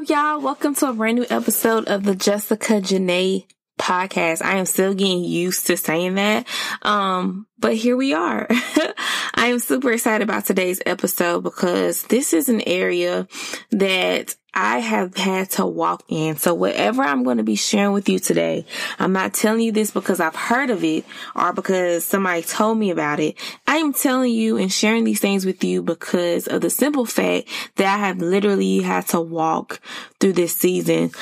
up, y'all? Welcome to a brand new episode of the Jessica Janae podcast. I am still getting used to saying that. Um, but here we are. I am super excited about today's episode because this is an area that I have had to walk in. So whatever I'm going to be sharing with you today, I'm not telling you this because I've heard of it or because somebody told me about it. I am telling you and sharing these things with you because of the simple fact that I have literally had to walk through this season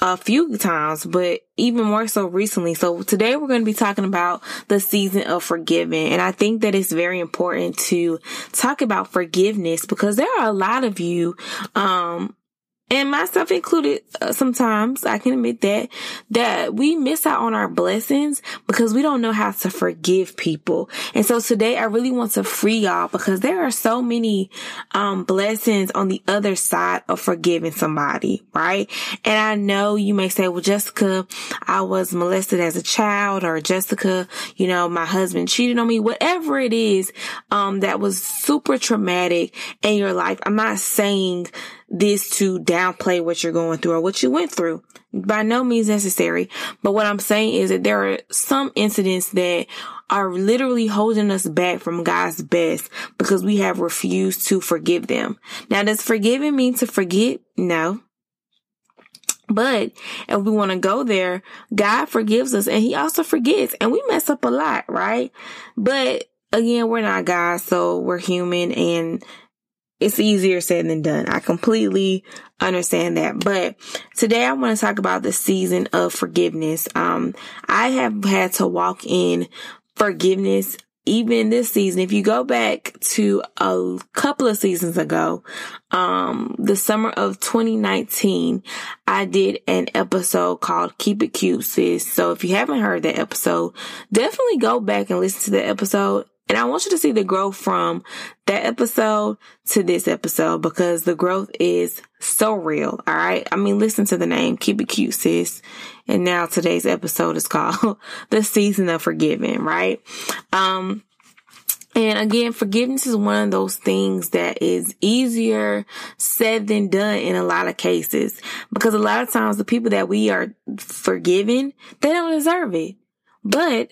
a few times, but even more so recently. So today we're going to be talking about the season of forgiving. And I think that it's very important to talk about forgiveness because there are a lot of you, um, and myself included uh, sometimes i can admit that that we miss out on our blessings because we don't know how to forgive people. And so today i really want to free y'all because there are so many um blessings on the other side of forgiving somebody right? And i know you may say well jessica i was molested as a child or jessica you know my husband cheated on me whatever it is um that was super traumatic in your life. I'm not saying this to downplay what you're going through or what you went through. By no means necessary. But what I'm saying is that there are some incidents that are literally holding us back from God's best because we have refused to forgive them. Now, does forgiving mean to forget? No. But if we want to go there, God forgives us and he also forgets and we mess up a lot, right? But again, we're not God, so we're human and it's easier said than done. I completely understand that. But today I want to talk about the season of forgiveness. Um, I have had to walk in forgiveness even this season. If you go back to a couple of seasons ago, um, the summer of 2019, I did an episode called Keep It Cute, sis. So if you haven't heard that episode, definitely go back and listen to the episode and I want you to see the growth from that episode to this episode because the growth is so real. All right. I mean, listen to the name. Keep it cute, sis. And now today's episode is called the season of forgiving, right? Um, and again, forgiveness is one of those things that is easier said than done in a lot of cases because a lot of times the people that we are forgiving, they don't deserve it. But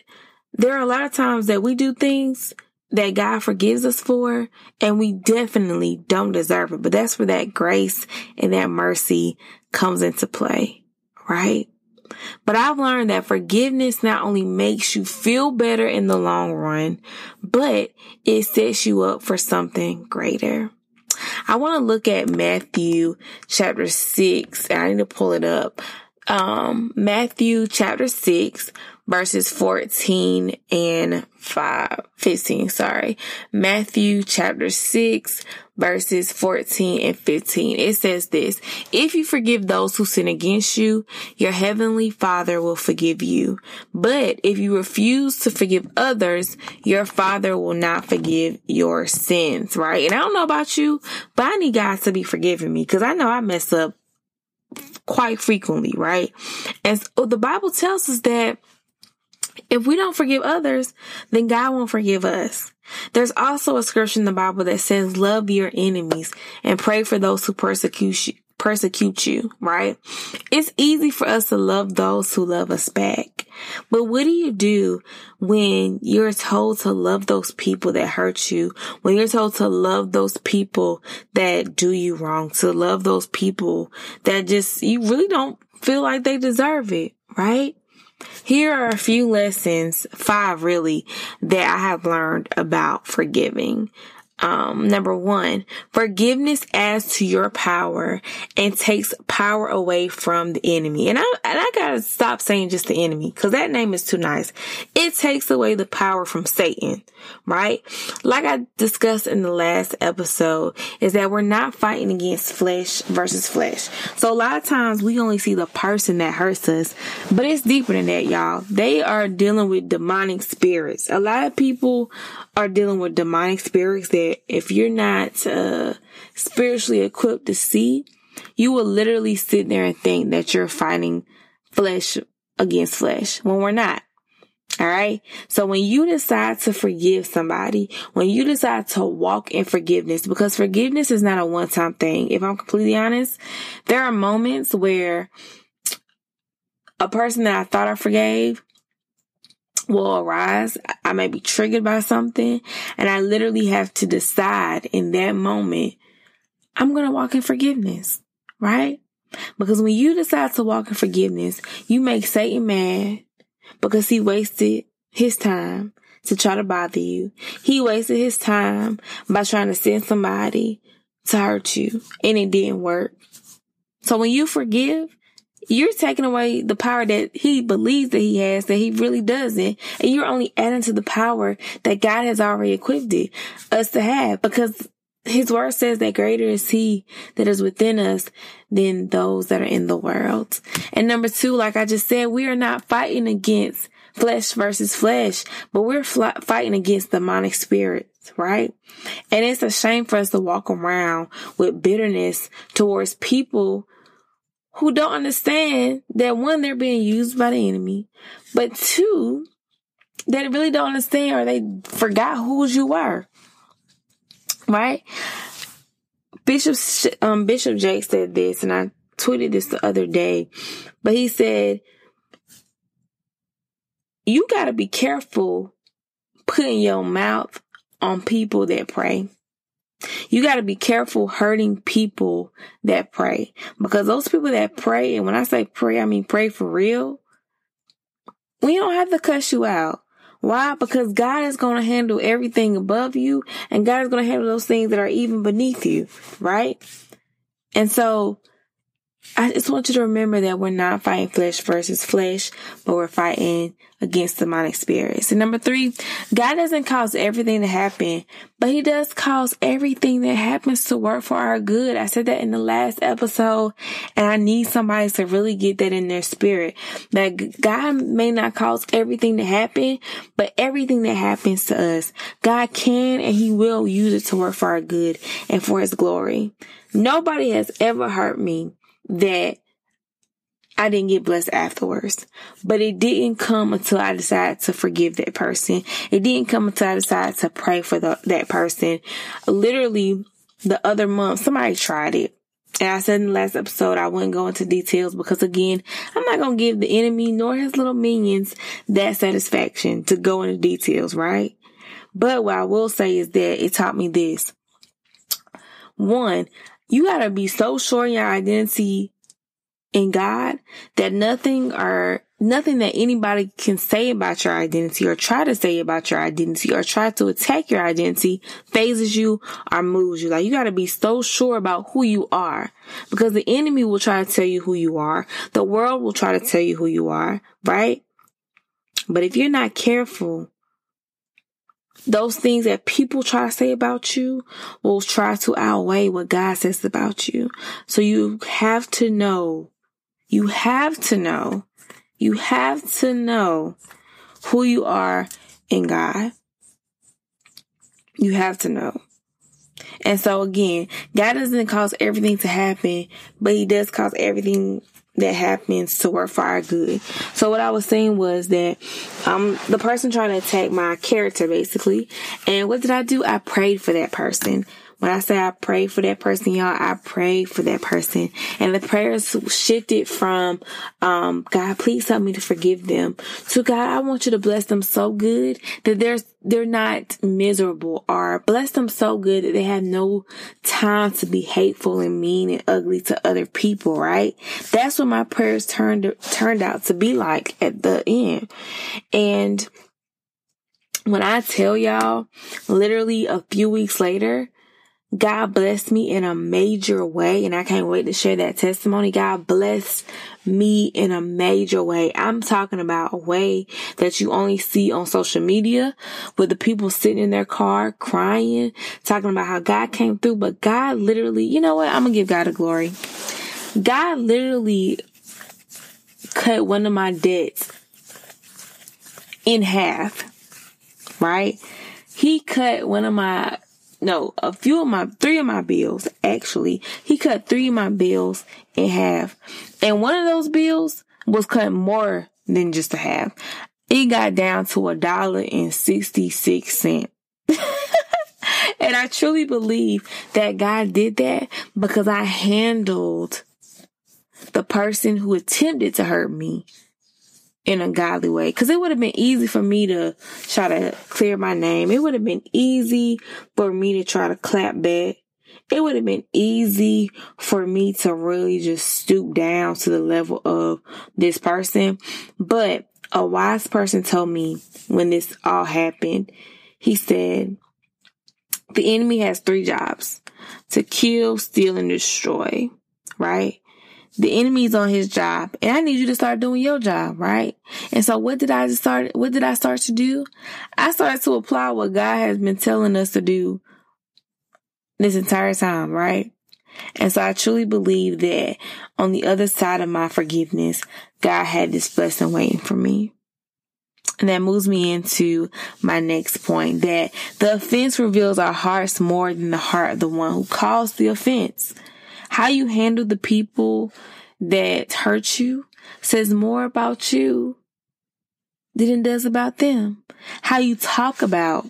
there are a lot of times that we do things that God forgives us for and we definitely don't deserve it. But that's where that grace and that mercy comes into play, right? But I've learned that forgiveness not only makes you feel better in the long run, but it sets you up for something greater. I want to look at Matthew chapter six. I need to pull it up. Um, Matthew chapter six, verses 14 and 5, 15, sorry. Matthew chapter 6, verses 14 and 15. It says this, if you forgive those who sin against you, your heavenly father will forgive you. But if you refuse to forgive others, your father will not forgive your sins, right? And I don't know about you, but I need God to be forgiving me because I know I mess up quite frequently, right? And so oh, the Bible tells us that if we don't forgive others, then God won't forgive us. There's also a scripture in the Bible that says, love your enemies and pray for those who persecute you, persecute you, right? It's easy for us to love those who love us back. But what do you do when you're told to love those people that hurt you? When you're told to love those people that do you wrong, to love those people that just, you really don't feel like they deserve it, right? Here are a few lessons, five really, that I have learned about forgiving. Um, number one, forgiveness adds to your power and takes power away from the enemy. And I, and I gotta stop saying just the enemy because that name is too nice. It takes away the power from Satan, right? Like I discussed in the last episode is that we're not fighting against flesh versus flesh. So a lot of times we only see the person that hurts us, but it's deeper than that, y'all. They are dealing with demonic spirits. A lot of people are dealing with demonic spirits that if you're not uh, spiritually equipped to see, you will literally sit there and think that you're fighting flesh against flesh when we're not. All right. So when you decide to forgive somebody, when you decide to walk in forgiveness, because forgiveness is not a one time thing. If I'm completely honest, there are moments where a person that I thought I forgave will arise. I may be triggered by something and I literally have to decide in that moment, I'm going to walk in forgiveness, right? Because when you decide to walk in forgiveness, you make Satan mad because he wasted his time to try to bother you. He wasted his time by trying to send somebody to hurt you and it didn't work. So when you forgive, you're taking away the power that he believes that he has that he really doesn't. And you're only adding to the power that God has already equipped it, us to have because his word says that greater is he that is within us than those that are in the world. And number two, like I just said, we are not fighting against flesh versus flesh, but we're fighting against demonic spirits, right? And it's a shame for us to walk around with bitterness towards people who don't understand that one, they're being used by the enemy, but two, they really don't understand or they forgot whose you were. Right? Bishop, um, Bishop Jake said this and I tweeted this the other day, but he said, you gotta be careful putting your mouth on people that pray. You got to be careful hurting people that pray because those people that pray, and when I say pray, I mean pray for real. We don't have to cuss you out. Why? Because God is going to handle everything above you and God is going to handle those things that are even beneath you, right? And so I just want you to remember that we're not fighting flesh versus flesh, but we're fighting against demonic spirits. And number three, God doesn't cause everything to happen, but he does cause everything that happens to work for our good. I said that in the last episode and I need somebody to really get that in their spirit that God may not cause everything to happen, but everything that happens to us, God can and he will use it to work for our good and for his glory. Nobody has ever hurt me that I didn't get blessed afterwards. But it didn't come until I decided to forgive that person. It didn't come until I decided to pray for the, that person. Literally the other month, somebody tried it. And I said in the last episode, I wouldn't go into details because again, I'm not going to give the enemy nor his little minions that satisfaction to go into details, right? But what I will say is that it taught me this. One, you gotta be so sure in your identity in God that nothing or nothing that anybody can say about your identity or try to say about your identity or try to attack your identity fazes you or moves you. Like you gotta be so sure about who you are because the enemy will try to tell you who you are. The world will try to tell you who you are, right? But if you're not careful, those things that people try to say about you will try to outweigh what God says about you. So you have to know, you have to know, you have to know who you are in God. You have to know. And so again, God doesn't cause everything to happen, but he does cause everything that happens to work for our good. So what I was saying was that um the person trying to attack my character basically. And what did I do? I prayed for that person. When I say I pray for that person, y'all, I pray for that person. And the prayers shifted from, um, God, please help me to forgive them to God, I want you to bless them so good that they're, they're not miserable or bless them so good that they have no time to be hateful and mean and ugly to other people, right? That's what my prayers turned, turned out to be like at the end. And when I tell y'all, literally a few weeks later, God blessed me in a major way, and I can't wait to share that testimony. God blessed me in a major way. I'm talking about a way that you only see on social media with the people sitting in their car crying, talking about how God came through. But God literally, you know what? I'm to give God a glory. God literally cut one of my debts in half right? He cut one of my, no, a few of my, three of my bills, actually. He cut three of my bills in half. And one of those bills was cut more than just a half. It got down to a dollar and 66 cents. and I truly believe that God did that because I handled the person who attempted to hurt me in a godly way. Cause it would have been easy for me to try to clear my name. It would have been easy for me to try to clap back. It would have been easy for me to really just stoop down to the level of this person. But a wise person told me when this all happened, he said, the enemy has three jobs to kill, steal, and destroy, right? The enemy's on his job and I need you to start doing your job, right? And so what did I start, what did I start to do? I started to apply what God has been telling us to do this entire time, right? And so I truly believe that on the other side of my forgiveness, God had this blessing waiting for me. And that moves me into my next point that the offense reveals our hearts more than the heart of the one who caused the offense. How you handle the people that hurt you says more about you than it does about them. How you talk about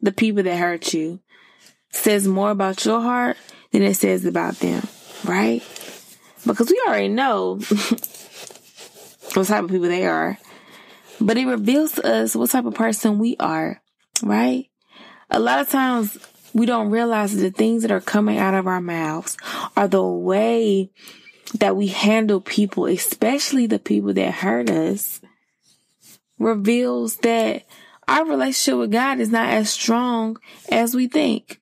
the people that hurt you says more about your heart than it says about them, right? Because we already know what type of people they are. But it reveals to us what type of person we are, right? A lot of times we don't realize the things that are coming out of our mouths are the way that we handle people, especially the people that hurt us, reveals that our relationship with God is not as strong as we think.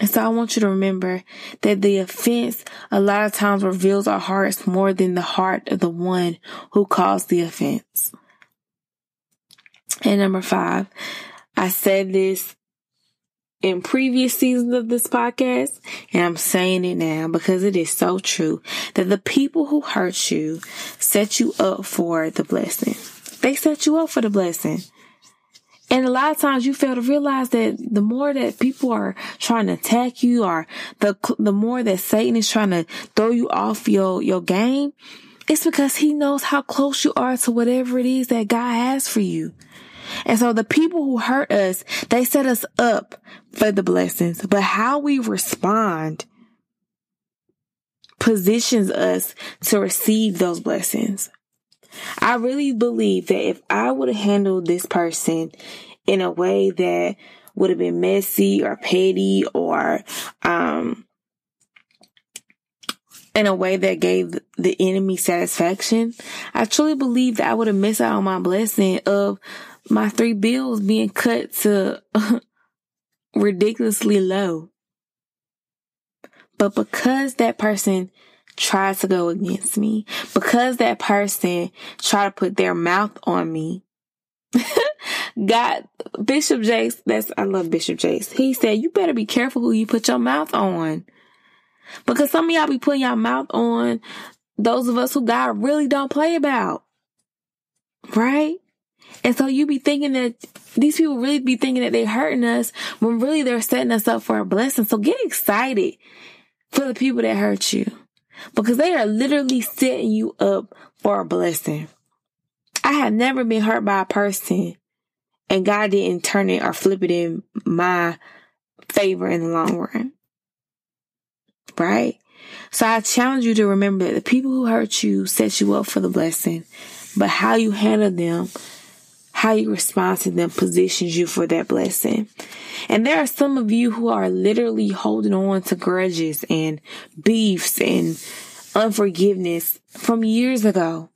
And so I want you to remember that the offense a lot of times reveals our hearts more than the heart of the one who caused the offense. And number five, I said this in previous seasons of this podcast, and I'm saying it now because it is so true that the people who hurt you set you up for the blessing. They set you up for the blessing. And a lot of times you fail to realize that the more that people are trying to attack you or the, the more that Satan is trying to throw you off your, your game, it's because he knows how close you are to whatever it is that God has for you. And so the people who hurt us, they set us up for the blessings, but how we respond positions us to receive those blessings. I really believe that if I would have handled this person in a way that would have been messy or petty or, um, in a way that gave the enemy satisfaction, I truly believe that I would have missed out on my blessing of my three bills being cut to ridiculously low. But because that person tried to go against me, because that person tried to put their mouth on me, God, Bishop Jakes, that's, I love Bishop Jakes. He said, you better be careful who you put your mouth on. Because some of y'all be putting your mouth on those of us who God really don't play about. Right? And so you be thinking that these people really be thinking that they're hurting us when really they're setting us up for a blessing. So get excited for the people that hurt you because they are literally setting you up for a blessing. I have never been hurt by a person and God didn't turn it or flip it in my favor in the long run. Right? So I challenge you to remember that the people who hurt you set you up for the blessing, but how you handle them, how you respond to them positions you for that blessing. And there are some of you who are literally holding on to grudges and beefs and unforgiveness from years ago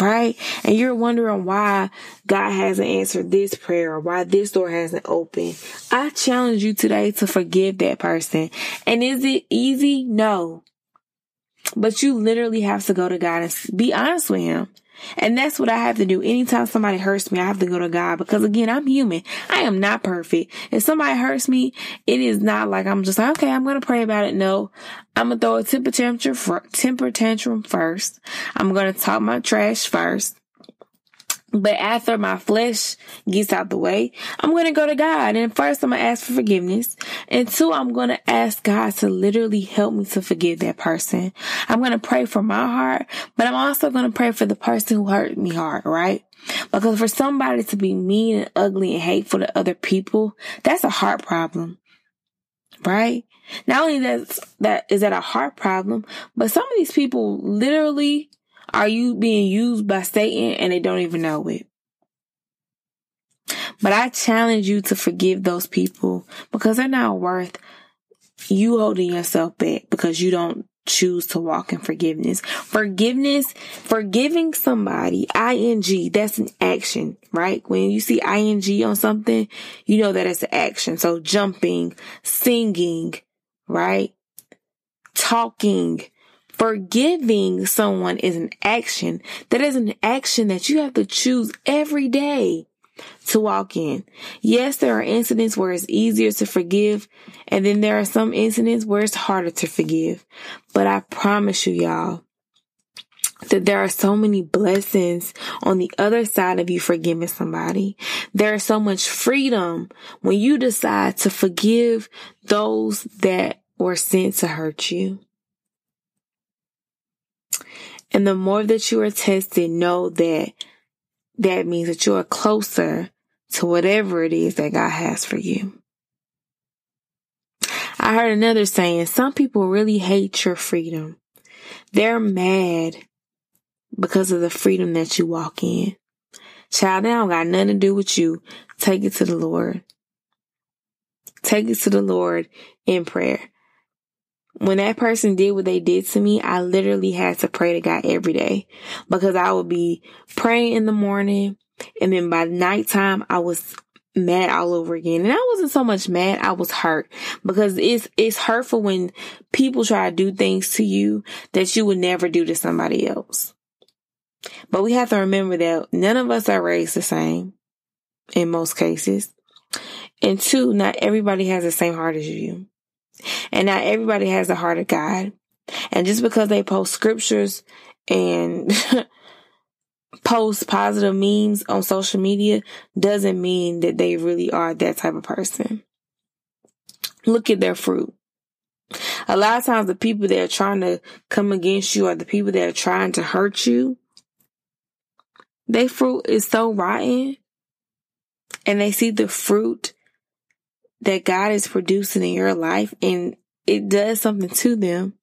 right? And you're wondering why God hasn't answered this prayer or why this door hasn't opened. I challenge you today to forgive that person. And is it easy? No. But you literally have to go to God and be honest with Him. And that's what I have to do. Anytime somebody hurts me, I have to go to God because again, I'm human. I am not perfect. If somebody hurts me, it is not like I'm just like, okay, I'm going to pray about it. No, I'm going to throw a temper tantrum, temper tantrum first. I'm going to talk my trash first. But after my flesh gets out the way, I'm going to go to God. And first, I'm going to ask for forgiveness. And two, I'm going to ask God to literally help me to forgive that person. I'm going to pray for my heart, but I'm also going to pray for the person who hurt me hard, right? Because for somebody to be mean and ugly and hateful to other people, that's a heart problem, right? Not only that's, that is that a heart problem, but some of these people literally are you being used by Satan and they don't even know it? But I challenge you to forgive those people because they're not worth you holding yourself back because you don't choose to walk in forgiveness. Forgiveness, forgiving somebody, ing, that's an action, right? When you see ing on something, you know that it's an action. So jumping, singing, right? Talking, Forgiving someone is an action. That is an action that you have to choose every day to walk in. Yes, there are incidents where it's easier to forgive, and then there are some incidents where it's harder to forgive. But I promise you, y'all, that there are so many blessings on the other side of you forgiving somebody. There is so much freedom when you decide to forgive those that were sent to hurt you. And the more that you are tested, know that that means that you are closer to whatever it is that God has for you. I heard another saying, some people really hate your freedom. They're mad because of the freedom that you walk in. Child, that don't got nothing to do with you. Take it to the Lord. Take it to the Lord in prayer when that person did what they did to me, I literally had to pray to God every day because I would be praying in the morning and then by nighttime I was mad all over again. And I wasn't so much mad, I was hurt because it's it's hurtful when people try to do things to you that you would never do to somebody else. But we have to remember that none of us are raised the same in most cases. And two, not everybody has the same heart as you. And not everybody has the heart of God. And just because they post scriptures and post positive memes on social media doesn't mean that they really are that type of person. Look at their fruit. A lot of times the people that are trying to come against you or the people that are trying to hurt you, their fruit is so rotten and they see the fruit that God is producing in your life and it does something to them.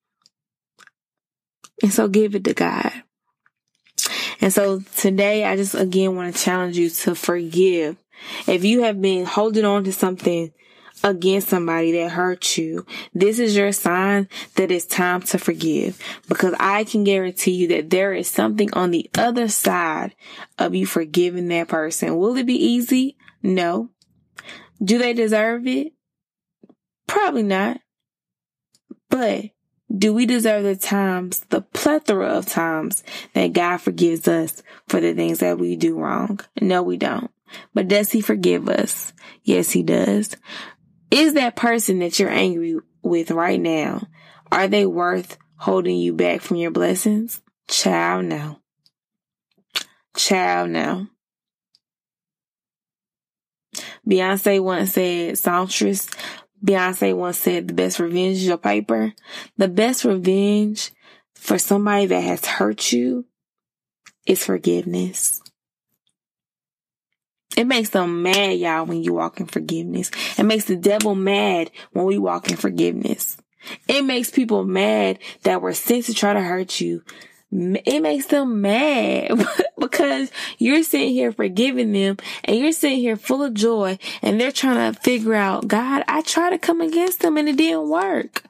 And so give it to God. And so today I just again want to challenge you to forgive. If you have been holding on to something against somebody that hurt you, this is your sign that it's time to forgive because I can guarantee you that there is something on the other side of you forgiving that person. Will it be easy? No. Do they deserve it? Probably not. But do we deserve the times, the plethora of times that God forgives us for the things that we do wrong? No, we don't. But does he forgive us? Yes, he does. Is that person that you're angry with right now, are they worth holding you back from your blessings? Child, no. Child, no. Beyonce once said, songstress Beyonce once said, the best revenge is your paper. The best revenge for somebody that has hurt you is forgiveness. It makes them mad, y'all, when you walk in forgiveness. It makes the devil mad when we walk in forgiveness. It makes people mad that were sent to try to hurt you. It makes them mad because you're sitting here forgiving them and you're sitting here full of joy and they're trying to figure out, God, I tried to come against them and it didn't work.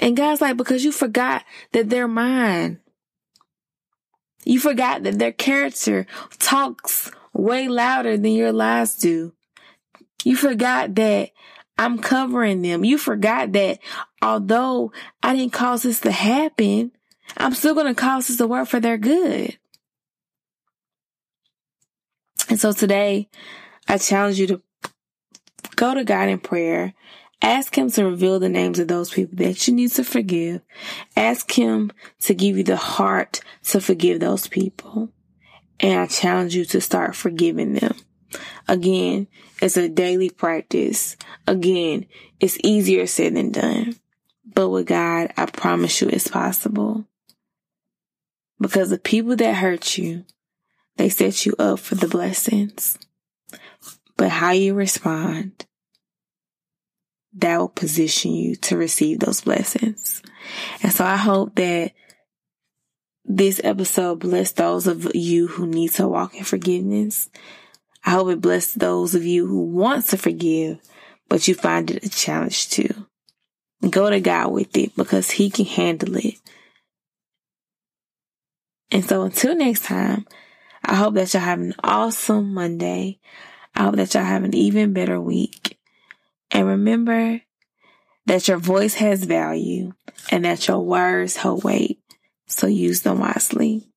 And God's like, because you forgot that they're mine. You forgot that their character talks way louder than your lies do. You forgot that I'm covering them. You forgot that although I didn't cause this to happen, I'm still going to cause this to work for their good. And so today, I challenge you to go to God in prayer Ask him to reveal the names of those people that you need to forgive. Ask him to give you the heart to forgive those people. And I challenge you to start forgiving them. Again, it's a daily practice. Again, it's easier said than done. But with God, I promise you it's possible. Because the people that hurt you, they set you up for the blessings. But how you respond that will position you to receive those blessings. And so I hope that this episode blessed those of you who need to walk in forgiveness. I hope it blessed those of you who want to forgive, but you find it a challenge too. Go to God with it because He can handle it. And so until next time, I hope that y'all have an awesome Monday. I hope that y'all have an even better week. And remember that your voice has value and that your words hold weight. So use them wisely.